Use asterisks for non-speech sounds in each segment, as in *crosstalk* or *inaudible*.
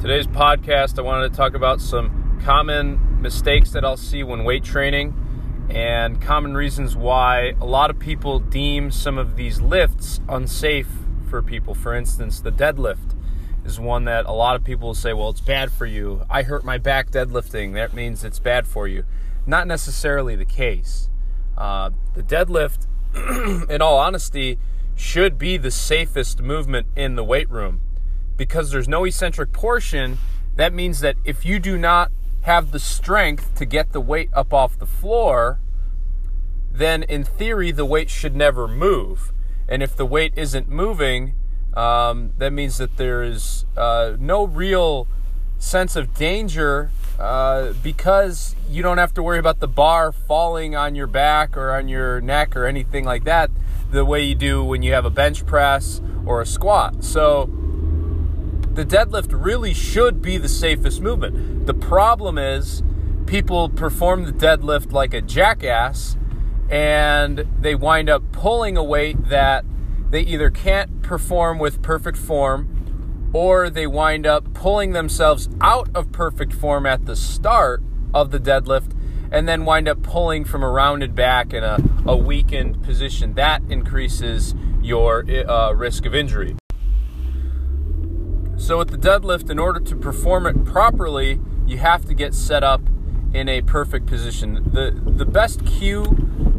Today's podcast, I wanted to talk about some common mistakes that I'll see when weight training and common reasons why a lot of people deem some of these lifts unsafe for people. For instance, the deadlift is one that a lot of people will say, well, it's bad for you. I hurt my back deadlifting. That means it's bad for you. Not necessarily the case. Uh, the deadlift, *clears throat* in all honesty, should be the safest movement in the weight room because there's no eccentric portion. That means that if you do not have the strength to get the weight up off the floor, then in theory, the weight should never move. And if the weight isn't moving, um, that means that there is uh, no real sense of danger uh, because you don't have to worry about the bar falling on your back or on your neck or anything like that the way you do when you have a bench press or a squat. So the deadlift really should be the safest movement. The problem is people perform the deadlift like a jackass and they wind up pulling a weight that they either can't perform with perfect form or they wind up pulling themselves out of perfect form at the start of the deadlift and then wind up pulling from a rounded back in a, a weakened position. That increases your uh, risk of injury. So, with the deadlift, in order to perform it properly, you have to get set up in a perfect position. The, the best cue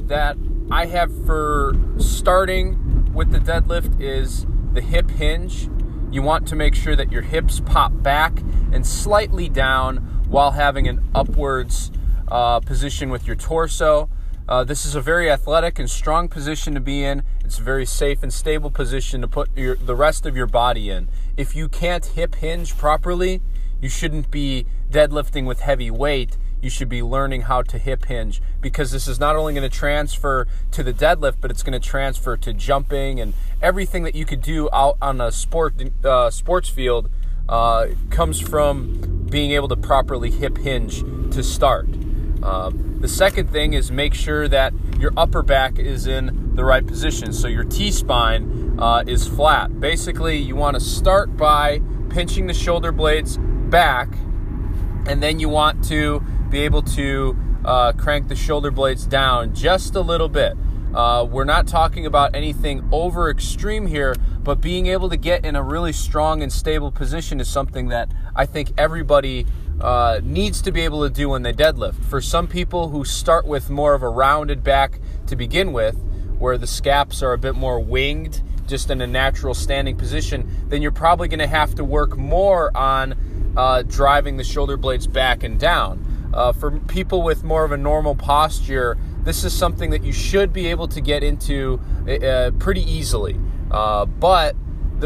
that I have for starting with the deadlift is the hip hinge. You want to make sure that your hips pop back and slightly down while having an upwards uh, position with your torso. Uh, this is a very athletic and strong position to be in. It's a very safe and stable position to put your, the rest of your body in. If you can't hip hinge properly, you shouldn't be deadlifting with heavy weight you should be learning how to hip hinge because this is not only going to transfer to the deadlift, but it's going to transfer to jumping and everything that you could do out on a sport uh, sports field uh, comes from being able to properly hip hinge to start. Um, the second thing is make sure that your upper back is in the right position. So your T spine uh, is flat. Basically, you want to start by pinching the shoulder blades back, and then you want to be able to uh, crank the shoulder blades down just a little bit. Uh, we're not talking about anything over extreme here, but being able to get in a really strong and stable position is something that I think everybody uh, needs to be able to do when they deadlift. For some people who start with more of a rounded back to begin with, where the scaps are a bit more winged, just in a natural standing position, then you're probably going to have to work more on uh, driving the shoulder blades back and down. Uh, for people with more of a normal posture, this is something that you should be able to get into uh, uh pretty easily. But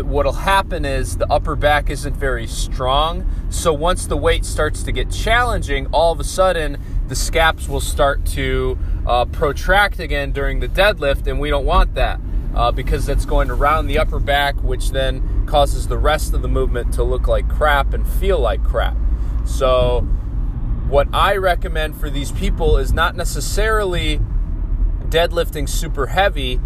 what will happen is the upper back isn't very strong. So once the weight starts to get challenging, all of a sudden the scaps will start to uh, protract again during the deadlift, and we don't want that. Uh, because that's going to round the upper back, which then causes the rest of the movement to look like crap and feel like crap. So, what I recommend for these people is not necessarily deadlifting super heavy,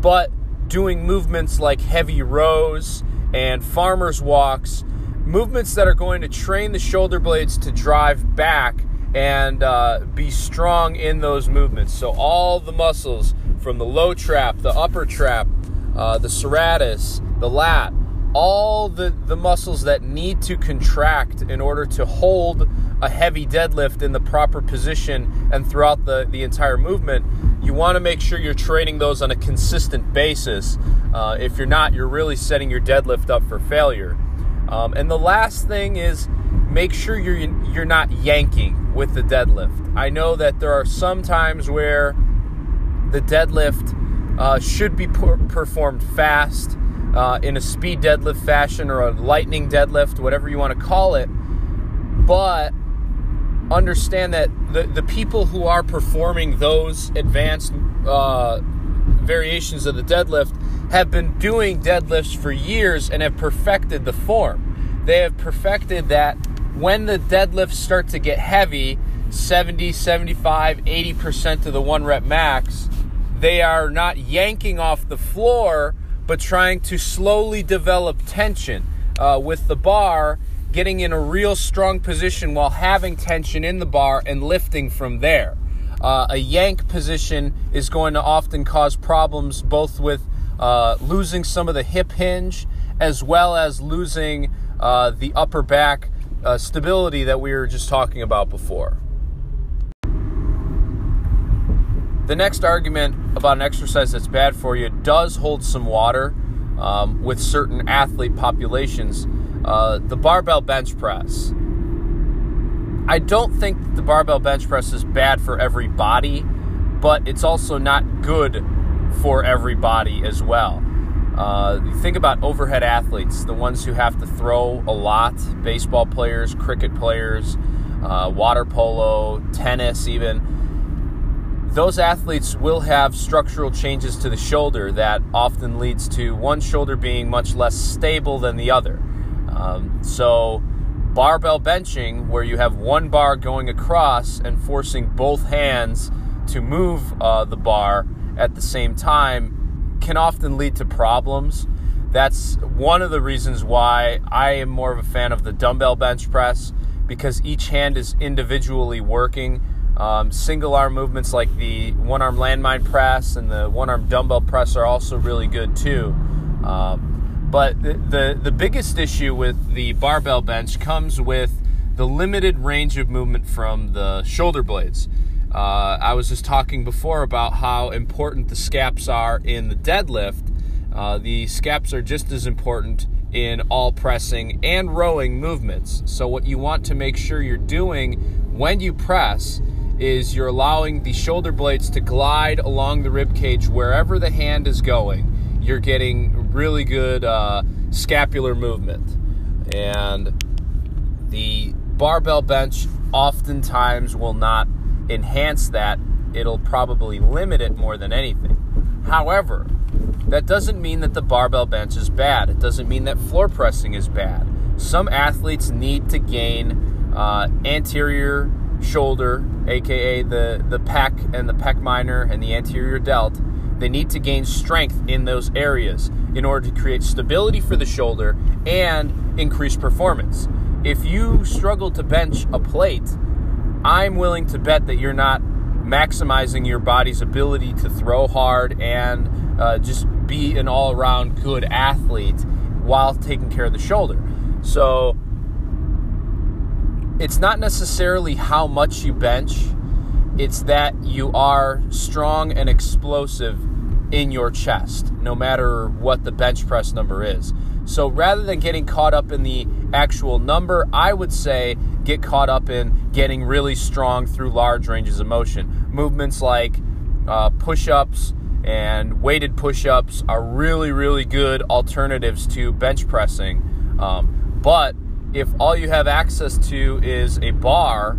but doing movements like heavy rows and farmer's walks, movements that are going to train the shoulder blades to drive back and uh, be strong in those movements. So, all the muscles from the low trap, the upper trap, uh, the serratus, the lat, all the, the muscles that need to contract in order to hold a heavy deadlift in the proper position and throughout the, the entire movement, you want to make sure you're training those on a consistent basis. Uh, if you're not, you're really setting your deadlift up for failure. Um, and the last thing is make sure you're you're not yanking with the deadlift. I know that there are some times where the deadlift uh, should be per- performed fast uh, in a speed deadlift fashion or a lightning deadlift, whatever you want to call it. But understand that the, the people who are performing those advanced uh, variations of the deadlift have been doing deadlifts for years and have perfected the form. They have perfected that when the deadlifts start to get heavy, 70, 75, 80% of the one rep max, they are not yanking off the floor but trying to slowly develop tension uh, with the bar, getting in a real strong position while having tension in the bar and lifting from there. Uh, a yank position is going to often cause problems both with uh, losing some of the hip hinge as well as losing uh, the upper back uh, stability that we were just talking about before. The next argument about an exercise that's bad for you does hold some water um, with certain athlete populations. Uh, the barbell bench press. I don't think the barbell bench press is bad for every body, but it's also not good for everybody as well. Uh, think about overhead athletes, the ones who have to throw a lot baseball players, cricket players, uh, water polo, tennis, even. Those athletes will have structural changes to the shoulder that often leads to one shoulder being much less stable than the other. Um, so, barbell benching, where you have one bar going across and forcing both hands to move uh, the bar at the same time, can often lead to problems. That's one of the reasons why I am more of a fan of the dumbbell bench press because each hand is individually working. Um, single arm movements like the one arm landmine press and the one arm dumbbell press are also really good too. Um, but the, the, the biggest issue with the barbell bench comes with the limited range of movement from the shoulder blades. Uh, I was just talking before about how important the scaps are in the deadlift. Uh, the scaps are just as important in all pressing and rowing movements. So, what you want to make sure you're doing when you press is you're allowing the shoulder blades to glide along the rib cage wherever the hand is going you're getting really good uh, scapular movement. And the barbell bench oftentimes will not enhance that, it'll probably limit it more than anything. However, that doesn't mean that the barbell bench is bad. It doesn't mean that floor pressing is bad. Some athletes need to gain uh, anterior shoulder, aka the, the pec and the pec minor and the anterior delt they need to gain strength in those areas in order to create stability for the shoulder and increase performance. If you struggle to bench a plate, I'm willing to bet that you're not maximizing your body's ability to throw hard and uh, just be an all around good athlete while taking care of the shoulder. So it's not necessarily how much you bench it's that you are strong and explosive in your chest, no matter what the bench press number is. So rather than getting caught up in the actual number, I would say get caught up in getting really strong through large ranges of motion. Movements like uh, push ups and weighted push ups are really, really good alternatives to bench pressing. Um, but if all you have access to is a bar,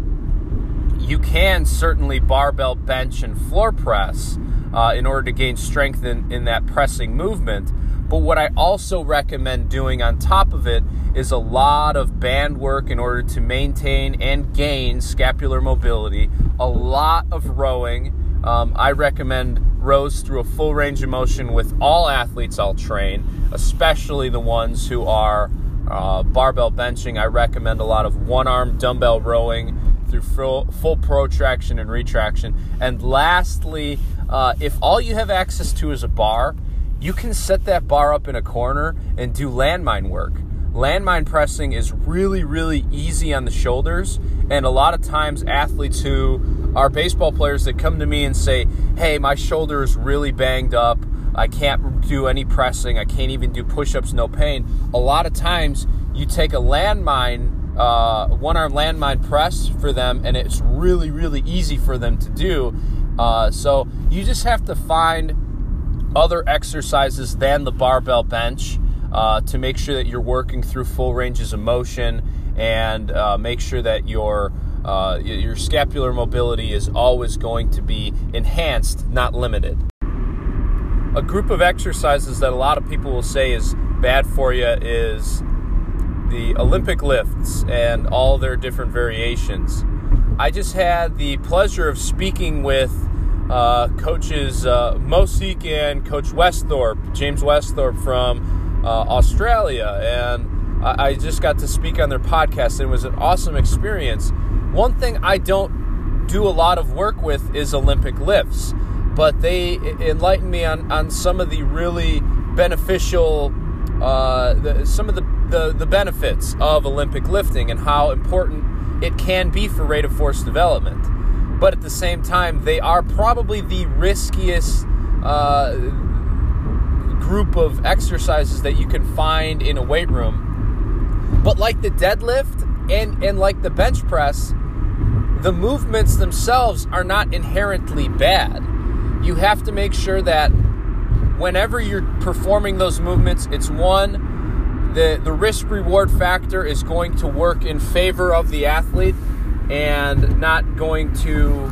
you can certainly barbell bench and floor press uh, in order to gain strength in, in that pressing movement. But what I also recommend doing on top of it is a lot of band work in order to maintain and gain scapular mobility, a lot of rowing. Um, I recommend rows through a full range of motion with all athletes I'll train, especially the ones who are uh, barbell benching. I recommend a lot of one arm dumbbell rowing through full, full protraction and retraction. And lastly, uh, if all you have access to is a bar, you can set that bar up in a corner and do landmine work. Landmine pressing is really, really easy on the shoulders. And a lot of times, athletes who are baseball players that come to me and say, Hey, my shoulder is really banged up. I can't do any pressing. I can't even do push ups, no pain. A lot of times, you take a landmine uh, one arm landmine press for them, and it's really, really easy for them to do. Uh, so you just have to find other exercises than the barbell bench uh, to make sure that you're working through full ranges of motion and uh, make sure that your uh, your scapular mobility is always going to be enhanced, not limited. A group of exercises that a lot of people will say is bad for you is the Olympic lifts and all their different variations. I just had the pleasure of speaking with uh, coaches uh, and Coach Westhorpe, James Westhorpe from uh, Australia, and I, I just got to speak on their podcast, it was an awesome experience. One thing I don't do a lot of work with is Olympic lifts, but they enlightened me on, on some of the really beneficial, uh, the, some of the, the, the benefits of Olympic lifting and how important it can be for rate of force development. But at the same time, they are probably the riskiest uh, group of exercises that you can find in a weight room. But like the deadlift and, and like the bench press, the movements themselves are not inherently bad. You have to make sure that whenever you're performing those movements, it's one, the, the risk reward factor is going to work in favor of the athlete and not going to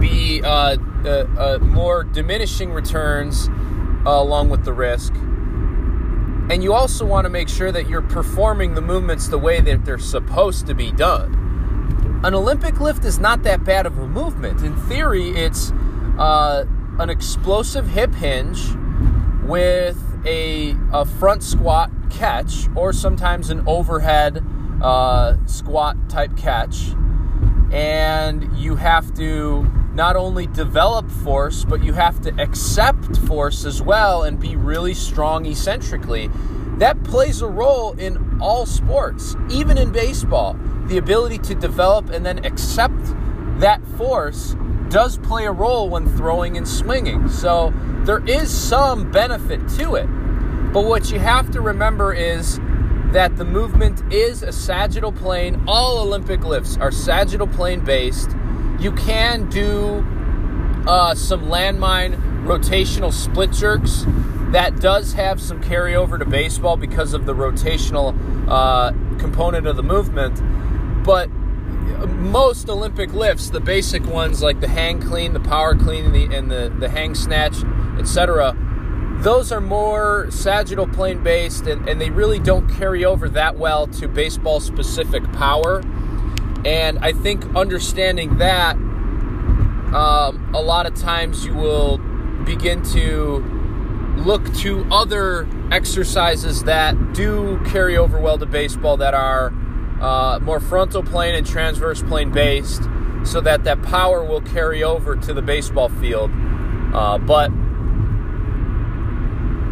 be uh, uh, uh, more diminishing returns along with the risk. And you also want to make sure that you're performing the movements the way that they're supposed to be done. An Olympic lift is not that bad of a movement. In theory, it's uh, an explosive hip hinge with a, a front squat catch or sometimes an overhead uh, squat type catch. And you have to not only develop force, but you have to accept force as well and be really strong eccentrically. That plays a role in all sports, even in baseball. The ability to develop and then accept that force does play a role when throwing and swinging. So there is some benefit to it. But what you have to remember is that the movement is a sagittal plane. All Olympic lifts are sagittal plane based. You can do uh, some landmine rotational split jerks. That does have some carryover to baseball because of the rotational uh, component of the movement. But most Olympic lifts, the basic ones like the hang clean, the power clean, and the, and the, the hang snatch, etc., those are more sagittal plane based and, and they really don't carry over that well to baseball specific power. And I think understanding that, um, a lot of times you will begin to look to other exercises that do carry over well to baseball that are uh, more frontal plane and transverse plane based so that that power will carry over to the baseball field. Uh, but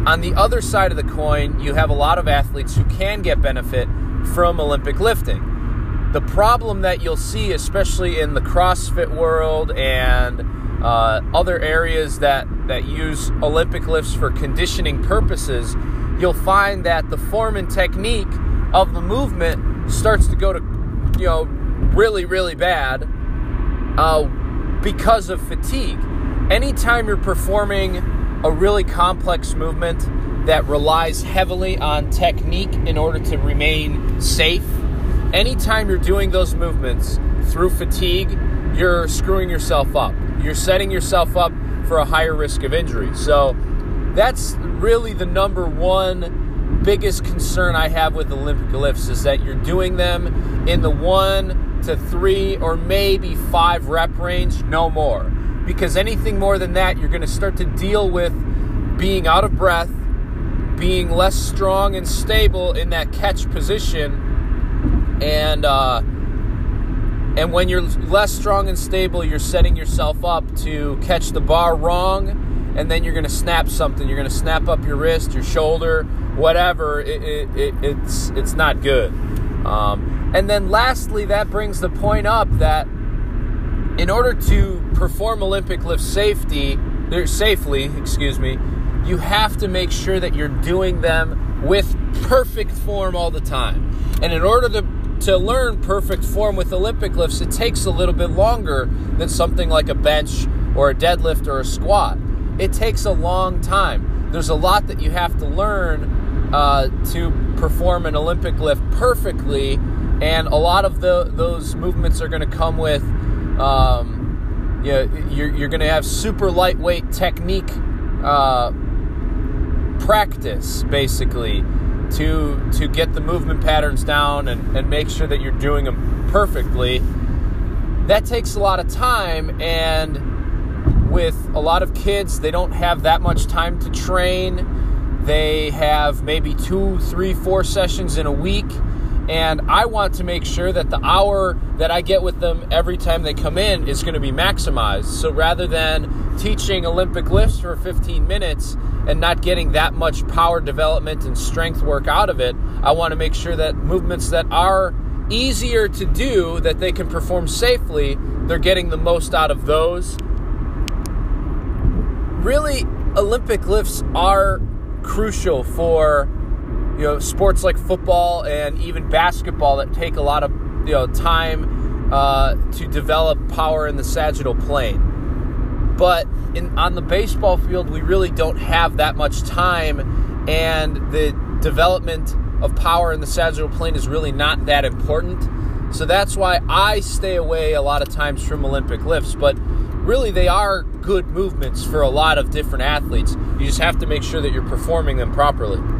on the other side of the coin, you have a lot of athletes who can get benefit from Olympic lifting. The problem that you'll see, especially in the CrossFit world and uh, other areas that, that use Olympic lifts for conditioning purposes, you'll find that the form and technique of the movement starts to go to, you know, really, really bad uh, because of fatigue. Anytime you're performing a really complex movement that relies heavily on technique in order to remain safe. Anytime you're doing those movements through fatigue, you're screwing yourself up. You're setting yourself up for a higher risk of injury. So that's really the number one biggest concern I have with Olympic lifts is that you're doing them in the one to three or maybe five rep range, no more because anything more than that, you're going to start to deal with being out of breath, being less strong and stable in that catch position, and uh, and when you're less strong and stable, you're setting yourself up to catch the bar wrong, and then you're going to snap something. You're going to snap up your wrist, your shoulder, whatever. It, it, it, it's it's not good. Um, and then lastly, that brings the point up that in order to perform Olympic lift safety, safely, excuse me, you have to make sure that you're doing them with perfect form all the time. And in order to to learn perfect form with Olympic lifts, it takes a little bit longer than something like a bench or a deadlift or a squat. It takes a long time. There's a lot that you have to learn uh, to perform an Olympic lift perfectly, and a lot of the those movements are going to come with um, you know, you're, you're going to have super lightweight technique uh, practice, basically, to to get the movement patterns down and, and make sure that you're doing them perfectly. That takes a lot of time, and with a lot of kids, they don't have that much time to train. They have maybe two, three, four sessions in a week. And I want to make sure that the hour that I get with them every time they come in is going to be maximized. So rather than teaching Olympic lifts for 15 minutes and not getting that much power development and strength work out of it, I want to make sure that movements that are easier to do, that they can perform safely, they're getting the most out of those. Really, Olympic lifts are crucial for you know sports like football and even basketball that take a lot of you know time uh, to develop power in the sagittal plane. But in, on the baseball field, we really don't have that much time, and the development of power in the sagittal plane is really not that important. So that's why I stay away a lot of times from Olympic lifts. But really, they are good movements for a lot of different athletes. You just have to make sure that you're performing them properly.